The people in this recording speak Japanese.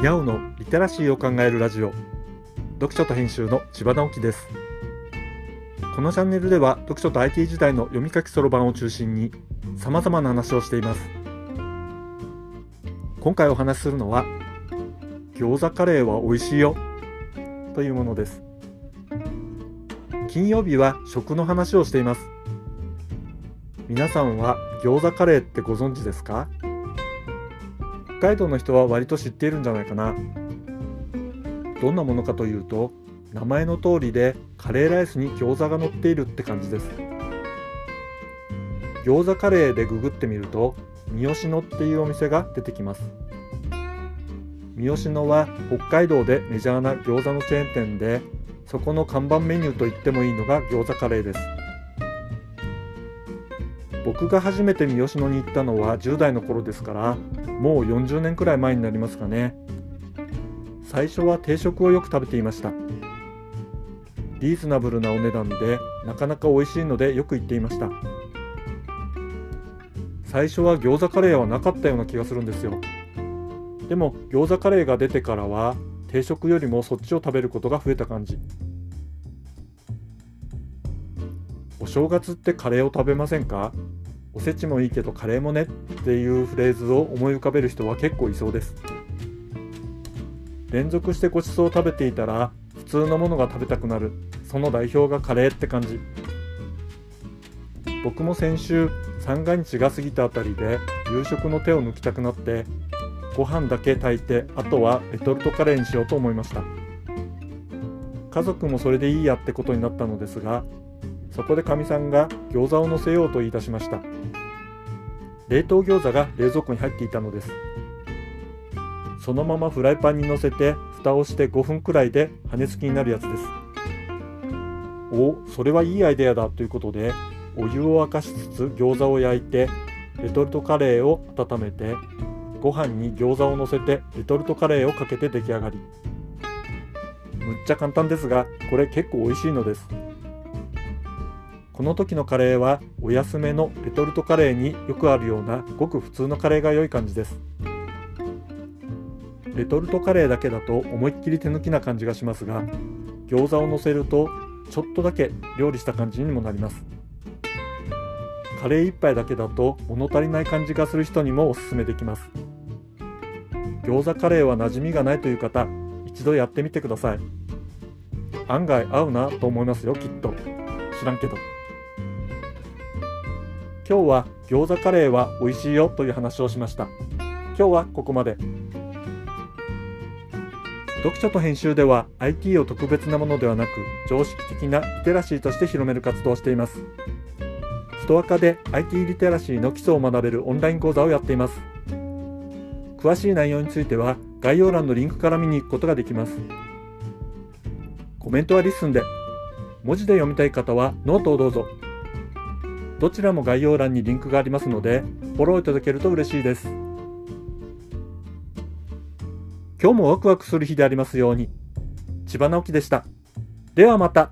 にゃおのリテラシーを考えるラジオ。読書と編集の千葉直樹です。このチャンネルでは読書と IT 時代の読み書きそろばんを中心に様々な話をしています。今回お話しするのは餃子カレーは美味しいよというものです。金曜日は食の話をしています。皆さんは餃子カレーってご存知ですか？海道の人は割と知っているんじゃないかな。どんなものかというと名前の通りでカレーライスに餃子が乗っているって感じです。餃子カレーでググってみると三好野っていうお店が出てきます。三好野は北海道でメジャーな餃子のチェーン店でそこの看板メニューと言ってもいいのが餃子カレーです。僕が初めて三好野に行ったのは10代の頃ですからもう40年くらい前になりますかね。最初は定食をよく食べていました。リーズナブルなお値段でなかなか美味しいのでよく行っていました。最初は餃子カレーはなかったような気がするんですよ。でも餃子カレーが出てからは定食よりもそっちを食べることが増えた感じ。お正月ってカレーを食べませんか？おせちもいいけどカレーもねっていうフレーズを思い浮かべる人は結構いそうです。連続してごちそうを食べていたら普通のものが食べたくなる。その代表がカレーって感じ。僕も先週三が日が過ぎたあたりで夕食の手を抜きたくなってご飯だけ炊いてあとはレトルトカレーにしようと思いました。家族もそれでいいやってことになったのですがそこでかみさんが餃子を乗せようと言い出しました。冷凍餃子が冷蔵庫に入っていたのです。そのままフライパンに乗せて蓋をして5分くらいで羽根付きになるやつです。おそれはいいアイデアだ。ということでお湯を沸かしつつ餃子を焼いてレトルトカレーを温めてご飯に餃子を乗せてレトルトカレーをかけて出来上がり。むっちゃ簡単ですがこれ結構美味しいのです。この時のカレーはお安めのレトルトカレーによくあるようなごく普通のカレーが良い感じです。レトルトカレーだけだと思いっきり手抜きな感じがしますが餃子を乗せるとちょっとだけ料理した感じにもなります。カレー1杯だけだと物足りない感じがする人にもおすすめできます。餃子カレーは馴染みがないという方一度やってみてください。案外合うなと思いますよきっと。知らんけど。今日は餃子カレーは美味しいよという話をしました。今日はここまで。読書と編集では IT を特別なものではなく常識的なリテラシーとして広める活動をしています。ストア化で IT リテラシーの基礎を学べるオンライン講座をやっています。詳しい内容については概要欄のリンクから見に行くことができます。コメントは LISTEN で文字で読みたい方はノートをどうぞ。どちらも概要欄にリンクがありますのでフォローいただけると嬉しいです。今日もワクワクする日でありますように。千葉直樹でした。ではまた。